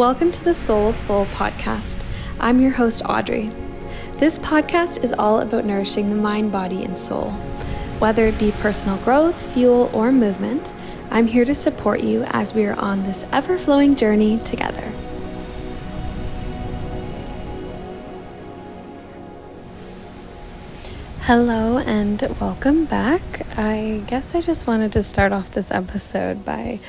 Welcome to the Soul Full podcast. I'm your host, Audrey. This podcast is all about nourishing the mind, body, and soul. Whether it be personal growth, fuel, or movement, I'm here to support you as we are on this ever flowing journey together. Hello and welcome back. I guess I just wanted to start off this episode by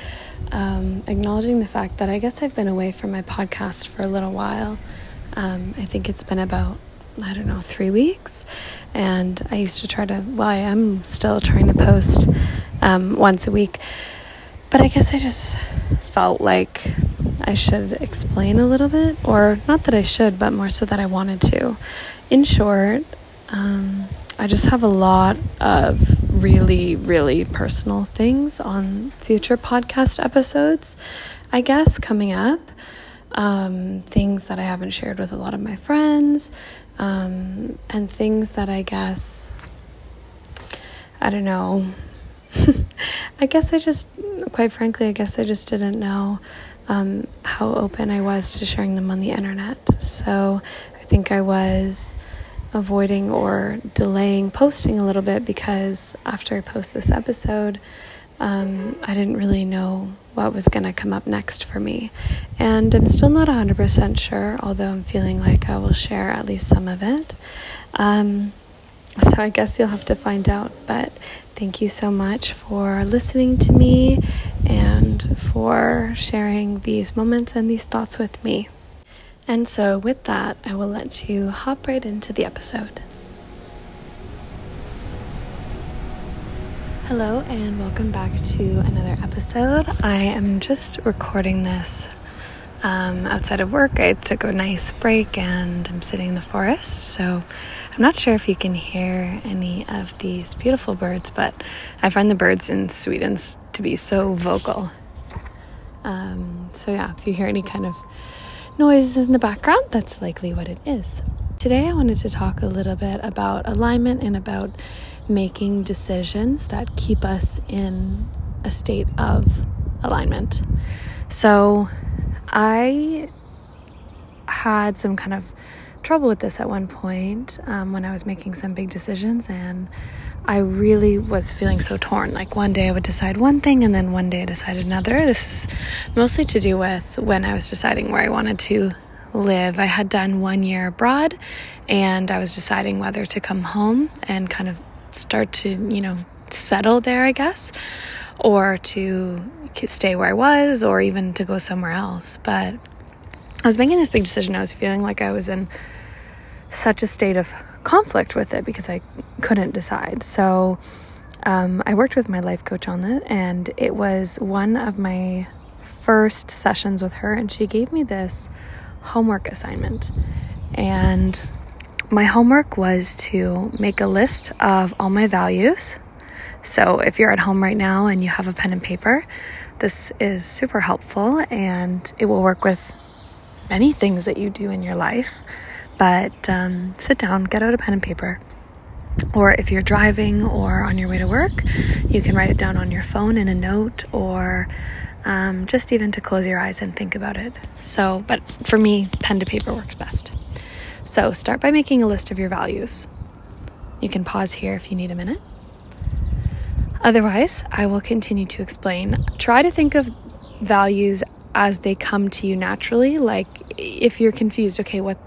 um, acknowledging the fact that I guess I've been away from my podcast for a little while. Um, I think it's been about, I don't know, three weeks. And I used to try to, well, I am still trying to post um, once a week. But I guess I just felt like I should explain a little bit, or not that I should, but more so that I wanted to. In short, um, I just have a lot of really, really personal things on future podcast episodes, I guess, coming up. Um, things that I haven't shared with a lot of my friends, um, and things that I guess, I don't know. I guess I just, quite frankly, I guess I just didn't know um, how open I was to sharing them on the internet. So I think I was avoiding or delaying posting a little bit because after I post this episode, um, I didn't really know what was going to come up next for me. And I'm still not 100% sure, although I'm feeling like I will share at least some of it. Um, so I guess you'll have to find out. But thank you so much for listening to me and for sharing these moments and these thoughts with me. And so, with that, I will let you hop right into the episode. Hello, and welcome back to another episode. I am just recording this um, outside of work. I took a nice break and I'm sitting in the forest. So, I'm not sure if you can hear any of these beautiful birds, but I find the birds in Sweden to be so vocal. Um, so, yeah, if you hear any kind of noises in the background, that's likely what it is. Today, I wanted to talk a little bit about alignment and about making decisions that keep us in a state of alignment. So, I had some kind of trouble with this at one point um, when I was making some big decisions, and I really was feeling so torn. Like one day I would decide one thing, and then one day I decided another. This is mostly to do with when I was deciding where I wanted to live. I had done one year abroad, and I was deciding whether to come home and kind of start to, you know, settle there, I guess, or to stay where I was, or even to go somewhere else. But I was making this big decision. I was feeling like I was in such a state of conflict with it because I couldn't decide. So um, I worked with my life coach on it, and it was one of my first sessions with her, and she gave me this homework assignment. And my homework was to make a list of all my values. So if you're at home right now and you have a pen and paper, this is super helpful and it will work with many things that you do in your life. But um, sit down, get out a pen and paper. Or if you're driving or on your way to work, you can write it down on your phone in a note or um, just even to close your eyes and think about it. So, but for me, pen to paper works best. So, start by making a list of your values. You can pause here if you need a minute. Otherwise, I will continue to explain. Try to think of values as they come to you naturally. Like if you're confused, okay, what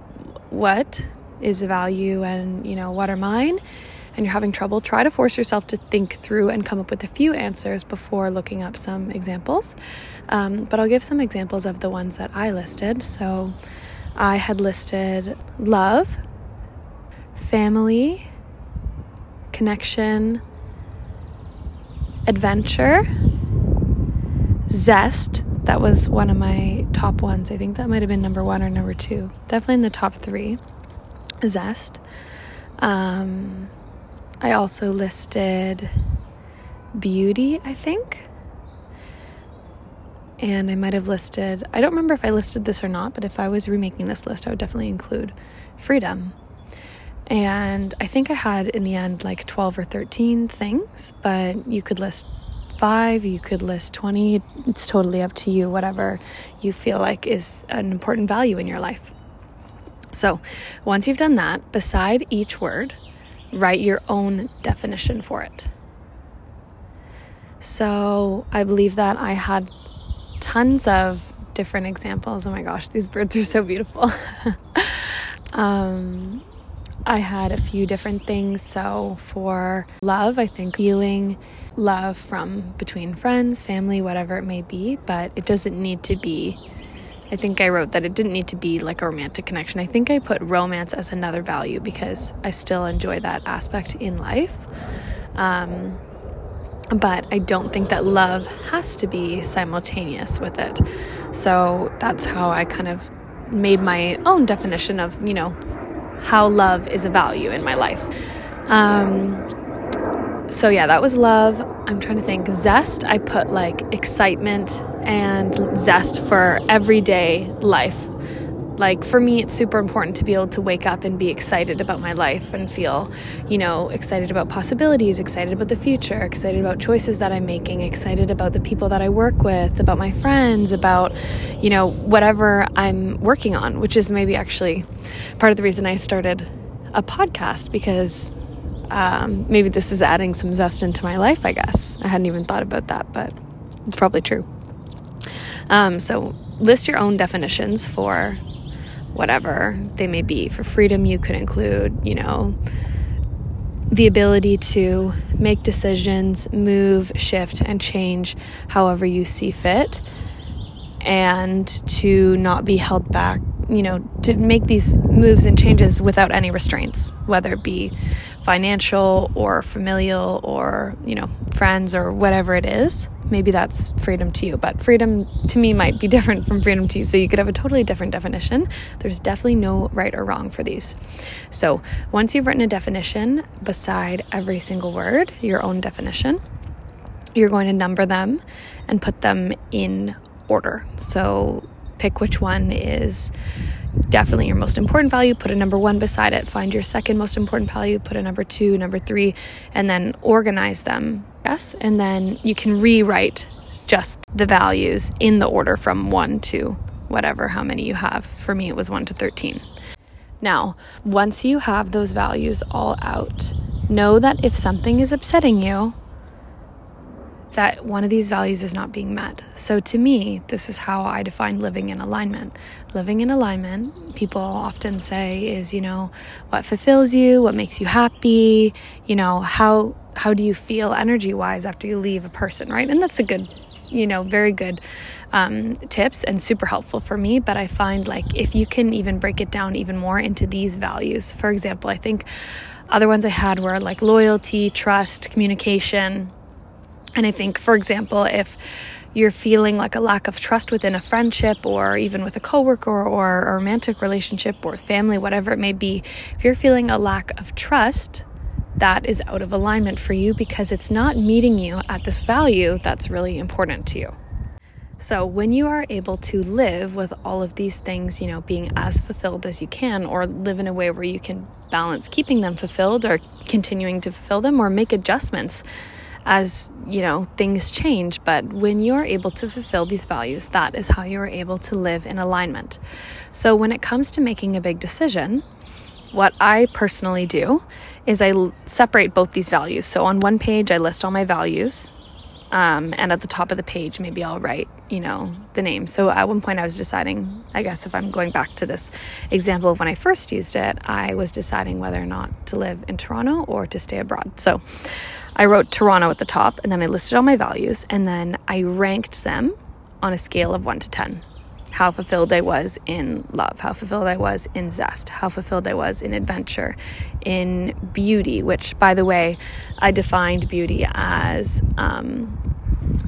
what is a value and you know what are mine? And you're having trouble, try to force yourself to think through and come up with a few answers before looking up some examples. Um, but I'll give some examples of the ones that I listed. So I had listed love, family, connection, adventure, zest. That was one of my top ones. I think that might have been number one or number two. Definitely in the top three. Zest. Um, I also listed beauty, I think. And I might have listed, I don't remember if I listed this or not, but if I was remaking this list, I would definitely include freedom. And I think I had in the end like 12 or 13 things, but you could list five, you could list 20. It's totally up to you, whatever you feel like is an important value in your life. So, once you've done that, beside each word, write your own definition for it. So, I believe that I had tons of different examples. Oh my gosh, these birds are so beautiful. um, I had a few different things. So, for love, I think feeling love from between friends, family, whatever it may be, but it doesn't need to be. I think I wrote that it didn't need to be like a romantic connection. I think I put romance as another value because I still enjoy that aspect in life. Um, but I don't think that love has to be simultaneous with it. So that's how I kind of made my own definition of, you know, how love is a value in my life. Um, so yeah, that was love. I'm trying to think. Zest, I put like excitement and zest for everyday life. Like for me, it's super important to be able to wake up and be excited about my life and feel, you know, excited about possibilities, excited about the future, excited about choices that I'm making, excited about the people that I work with, about my friends, about, you know, whatever I'm working on, which is maybe actually part of the reason I started a podcast because um, maybe this is adding some zest into my life, I guess. I hadn't even thought about that, but it's probably true. Um, so list your own definitions for whatever they may be. For freedom, you could include, you know, the ability to make decisions, move, shift, and change however you see fit, and to not be held back, you know, to make these moves and changes without any restraints, whether it be financial or familial or, you know, friends or whatever it is. Maybe that's freedom to you, but freedom to me might be different from freedom to you. So you could have a totally different definition. There's definitely no right or wrong for these. So once you've written a definition beside every single word, your own definition, you're going to number them and put them in order. So pick which one is definitely your most important value, put a number one beside it, find your second most important value, put a number two, number three, and then organize them. Yes, and then you can rewrite just the values in the order from one to whatever, how many you have. For me, it was one to 13. Now, once you have those values all out, know that if something is upsetting you, that one of these values is not being met. So, to me, this is how I define living in alignment. Living in alignment, people often say, is, you know, what fulfills you, what makes you happy, you know, how, how do you feel energy wise after you leave a person, right? And that's a good, you know, very good um, tips and super helpful for me. But I find like if you can even break it down even more into these values, for example, I think other ones I had were like loyalty, trust, communication and I think, for example, if you're feeling like a lack of trust within a friendship or even with a coworker or, a romantic relationship or family, whatever it may be, if you're feeling a lack of trust, that is out of alignment for you because it's not meeting you at this value that's really important to you. So, when you are able to live with all of these things, you know, being as fulfilled as you can, or live in a way where you can balance keeping them fulfilled or continuing to fulfill them, or make adjustments as you know things change but when you're able to fulfill these values that is how you're able to live in alignment. So when it comes to making a big decision what i personally do is i separate both these values. So on one page i list all my values um, and at the top of the page maybe i'll write you know the name. So at one point i was deciding i guess if i'm going back to this example of when i first used it i was deciding whether or not to live in toronto or to stay abroad. So I wrote Toronto at the top and then I listed all my values and then I ranked them on a scale of 1 to 10. How fulfilled I was in love, how fulfilled I was in zest, how fulfilled I was in adventure, in beauty, which, by the way, I defined beauty as um,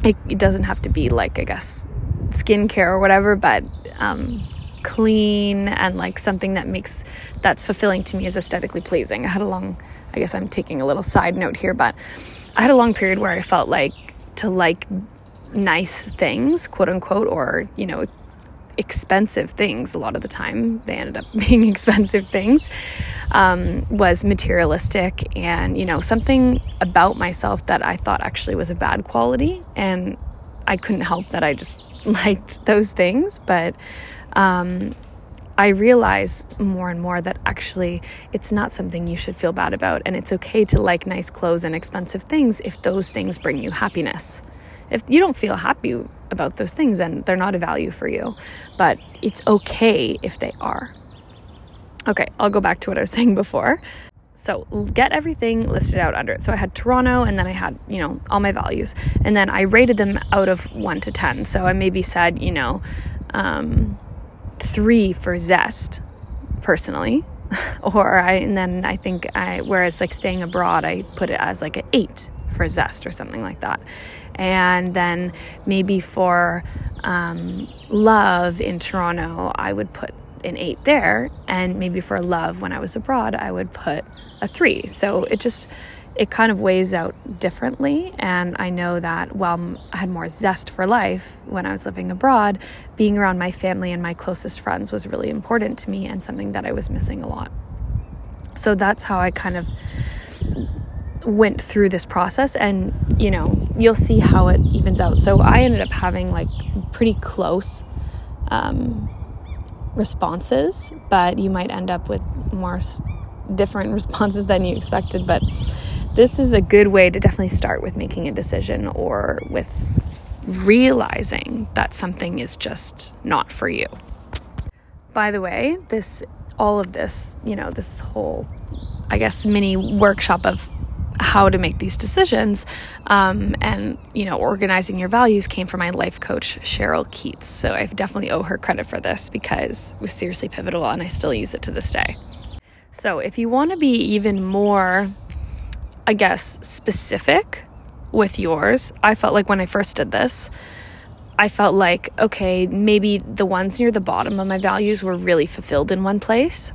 it, it, doesn't have to be like, I guess, skincare or whatever, but um, clean and like something that makes that's fulfilling to me is aesthetically pleasing. I had a long I guess I'm taking a little side note here, but I had a long period where I felt like to like nice things, quote unquote, or, you know, expensive things a lot of the time. They ended up being expensive things. Um, was materialistic and, you know, something about myself that I thought actually was a bad quality. And I couldn't help that I just liked those things. But um, I realize more and more that actually it's not something you should feel bad about. And it's okay to like nice clothes and expensive things if those things bring you happiness. If you don't feel happy about those things, then they're not a value for you. But it's okay if they are. Okay, I'll go back to what I was saying before. So get everything listed out under it. So I had Toronto and then I had, you know, all my values. And then I rated them out of one to 10. So I maybe said, you know, um, three for zest personally. or I, and then I think I, whereas like staying abroad, I put it as like an eight for zest or something like that. And then maybe for um, love in Toronto, I would put an eight there. And maybe for love when I was abroad, I would put a three. So it just, it kind of weighs out differently. And I know that while I had more zest for life when I was living abroad, being around my family and my closest friends was really important to me and something that I was missing a lot. So that's how I kind of went through this process and you know you'll see how it evens out so i ended up having like pretty close um, responses but you might end up with more different responses than you expected but this is a good way to definitely start with making a decision or with realizing that something is just not for you. By the way this all of this you know this whole i guess mini workshop of how to make these decisions um, and you know organizing your values came from my life coach cheryl keats. So i definitely owe her credit for this because it was seriously pivotal and i still use it to this day. So if you want to be even more i guess specific with yours i felt like when i first did this I felt like, okay, maybe the ones near the bottom of my values were really fulfilled in one place.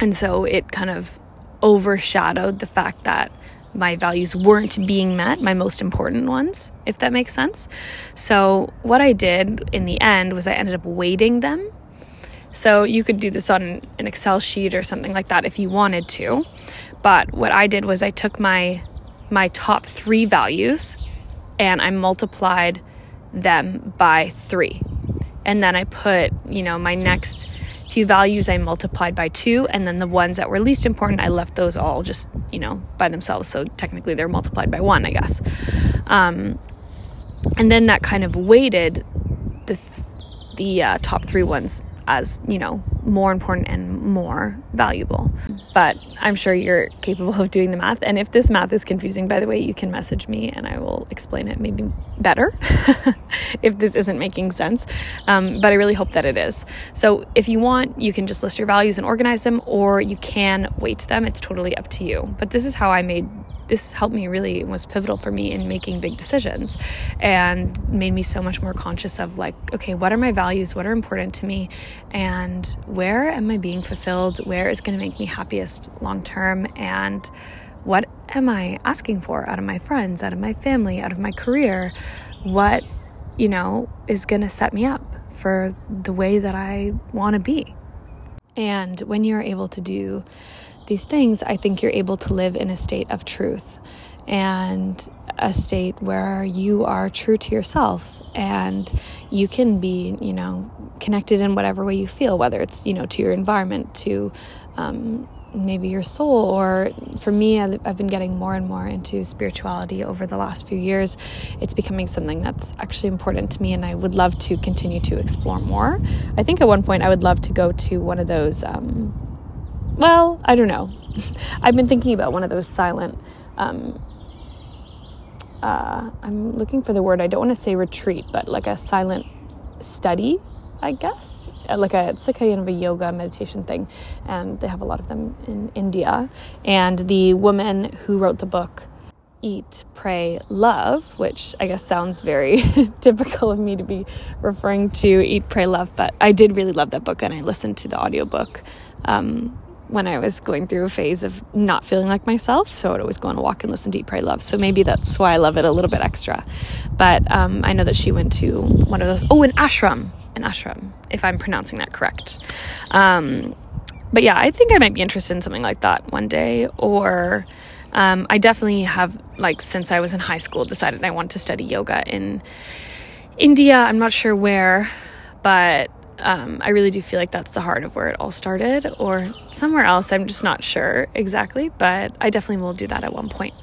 And so it kind of overshadowed the fact that my values weren't being met, my most important ones, if that makes sense. So, what I did in the end was I ended up weighting them. So, you could do this on an Excel sheet or something like that if you wanted to. But what I did was I took my my top 3 values and I multiplied them by 3. And then I put, you know, my next few values I multiplied by two, and then the ones that were least important, I left those all just, you know, by themselves. So technically they're multiplied by one, I guess. Um, and then that kind of weighted the, th- the uh, top three ones as, you know, more important and more valuable. But I'm sure you're capable of doing the math. And if this math is confusing, by the way, you can message me and I will explain it maybe better if this isn't making sense. Um, but I really hope that it is. So if you want, you can just list your values and organize them, or you can weight them. It's totally up to you. But this is how I made this helped me really was pivotal for me in making big decisions and made me so much more conscious of like okay what are my values? What are important to me? And where am i being fulfilled? Where is going to make me happiest long term and what am i asking for out of my friends out of my family out of my career? What you know is going to set me up for the way that i want to be? And when you're able to do these things, I think you're able to live in a state of truth and a state where you are true to yourself and you can be, you know, connected in whatever way you feel, whether it's, you know, to your environment, to um, maybe your soul, or for me, I've been getting more and more into spirituality over the last few years. It's becoming something that's actually important to me, and I would love to continue to explore more. I think at one point I would love to go to one of those. Um, well, I don't know. I've been thinking about one of those silent. Um, uh, I'm looking for the word. I don't want to say retreat, but like a silent study, I guess. Uh, like a it's like a, kind of a yoga meditation thing, and they have a lot of them in India. And the woman who wrote the book Eat, Pray, Love, which I guess sounds very typical of me to be referring to Eat, Pray, Love, but I did really love that book and I listened to the audiobook um, when I was going through a phase of not feeling like myself. So I would always go on a walk and listen to Eat, Pray, Love. So maybe that's why I love it a little bit extra. But um, I know that she went to one of those, oh, an ashram. an ashram, if I'm pronouncing that correct. Um, but yeah, I think I might be interested in something like that one day. Or um, I definitely have, like, since I was in high school, decided I wanted to study yoga in India. I'm not sure where, but um, I really do feel like that's the heart of where it all started, or somewhere else. I'm just not sure exactly, but I definitely will do that at one point.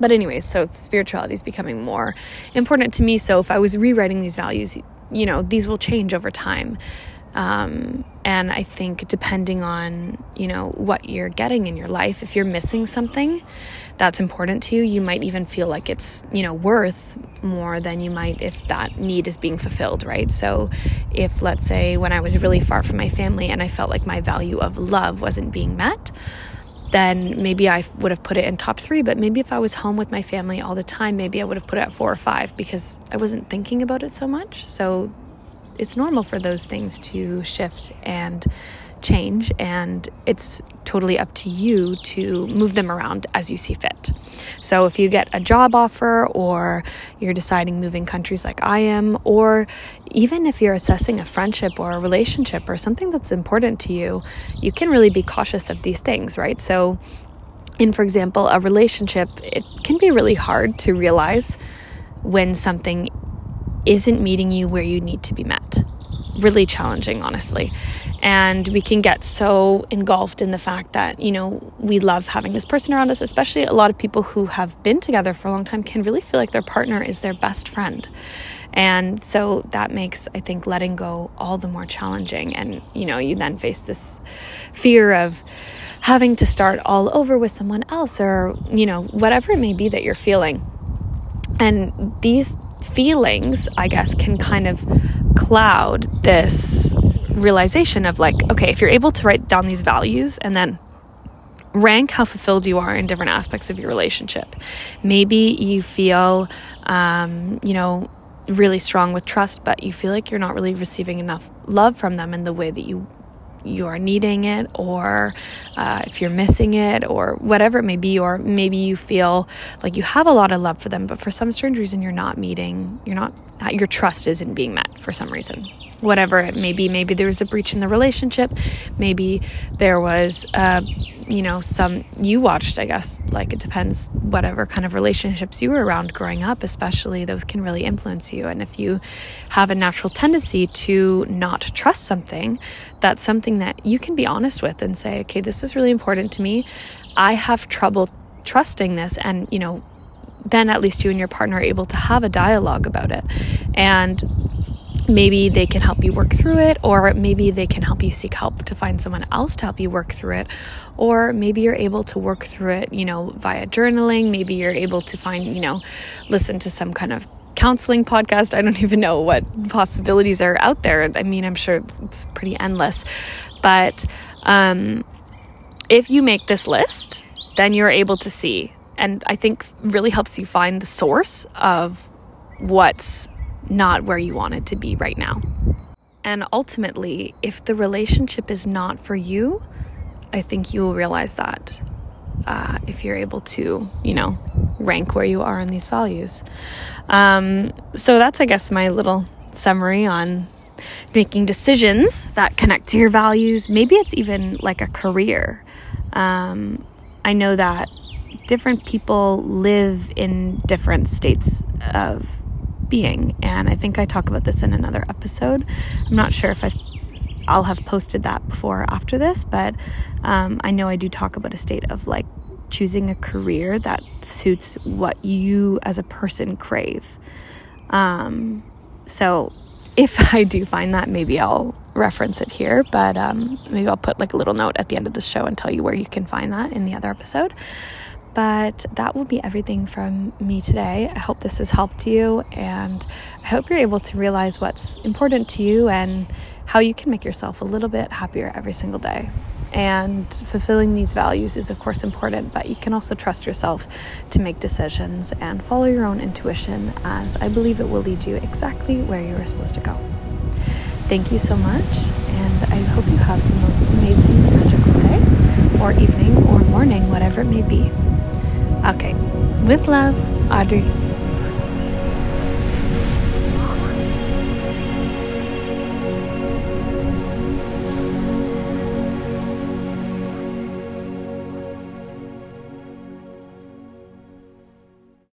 But, anyways, so spirituality is becoming more important to me. So, if I was rewriting these values, you know, these will change over time. Um, and I think depending on, you know, what you're getting in your life, if you're missing something that's important to you, you might even feel like it's, you know, worth more than you might if that need is being fulfilled, right? So if, let's say, when I was really far from my family and I felt like my value of love wasn't being met, then maybe I would have put it in top three. But maybe if I was home with my family all the time, maybe I would have put it at four or five because I wasn't thinking about it so much. So it's normal for those things to shift and change and it's totally up to you to move them around as you see fit. So if you get a job offer or you're deciding moving countries like I am or even if you're assessing a friendship or a relationship or something that's important to you, you can really be cautious of these things, right? So in for example, a relationship, it can be really hard to realize when something isn't meeting you where you need to be met. Really challenging, honestly. And we can get so engulfed in the fact that, you know, we love having this person around us, especially a lot of people who have been together for a long time can really feel like their partner is their best friend. And so that makes, I think, letting go all the more challenging. And, you know, you then face this fear of, having to start all over with someone else or, you know, whatever it may be that you're feeling. And these feelings, I guess, can kind of cloud this realization of like, okay, if you're able to write down these values and then rank how fulfilled you are in different aspects of your relationship. Maybe you feel, um, you know, really strong with trust, but you feel like you're not really receiving enough love from them in the way that you you are needing it or uh, if you're missing it or whatever it may be or maybe you feel like you have a lot of love for them but for some strange reason you're not meeting you're not your trust isn't being met for some reason whatever it may be. Maybe there was a breach in the relationship. Maybe there was uh, you know some you watched i guess like it depends whatever kind of relationships you were around growing up especially those can really influence you. And if you have a natural tendency to not trust something that's something that you can be honest with and say okay this is really important to me. I have trouble trusting this. And you know then at least you and your partner are able to have a dialogue about it. And maybe they can help you work through it, or maybe they can help you seek help to find someone else to help you work through it, or maybe you're able to work through it, you know, via journaling. Maybe you're able to find, you know, listen to some kind of counseling podcast. I don't even know what possibilities are out there. I mean, I'm sure it's pretty endless. But um, if you make this list, then you're able to see. And I think really helps you find the source of what's not where you want it to be right now. And ultimately, if the relationship is not for you, I think you will realize that uh, if you're able to, you know, rank where you are in these values. Um, so that's, I guess, my little summary on making decisions that connect to your values. Maybe it's even like a career. Um, I know that different people live in different states of being. And I think I talk about this in another episode. I'm not sure if I've I'll have posted that before or after this, but um, I know I do talk about a state of like choosing a career that suits what you as a person crave. Um, so if I do find that, maybe I'll reference it here, but um, maybe I'll put like a little note at the end of the show and tell you where you can find that in the other episode. But that will be everything from me today. I hope this has helped you, and I hope you're able to realize what's important to you and how you can make yourself a little bit happier every single day. And fulfilling these values is, of course, important, but you can also trust yourself to make decisions and follow your own intuition, as I believe it will lead you exactly where you are supposed to go. Thank you so much, and I hope you have the most amazing, magical day, or evening, or morning, whatever it may be. Okay, with love, Audrey.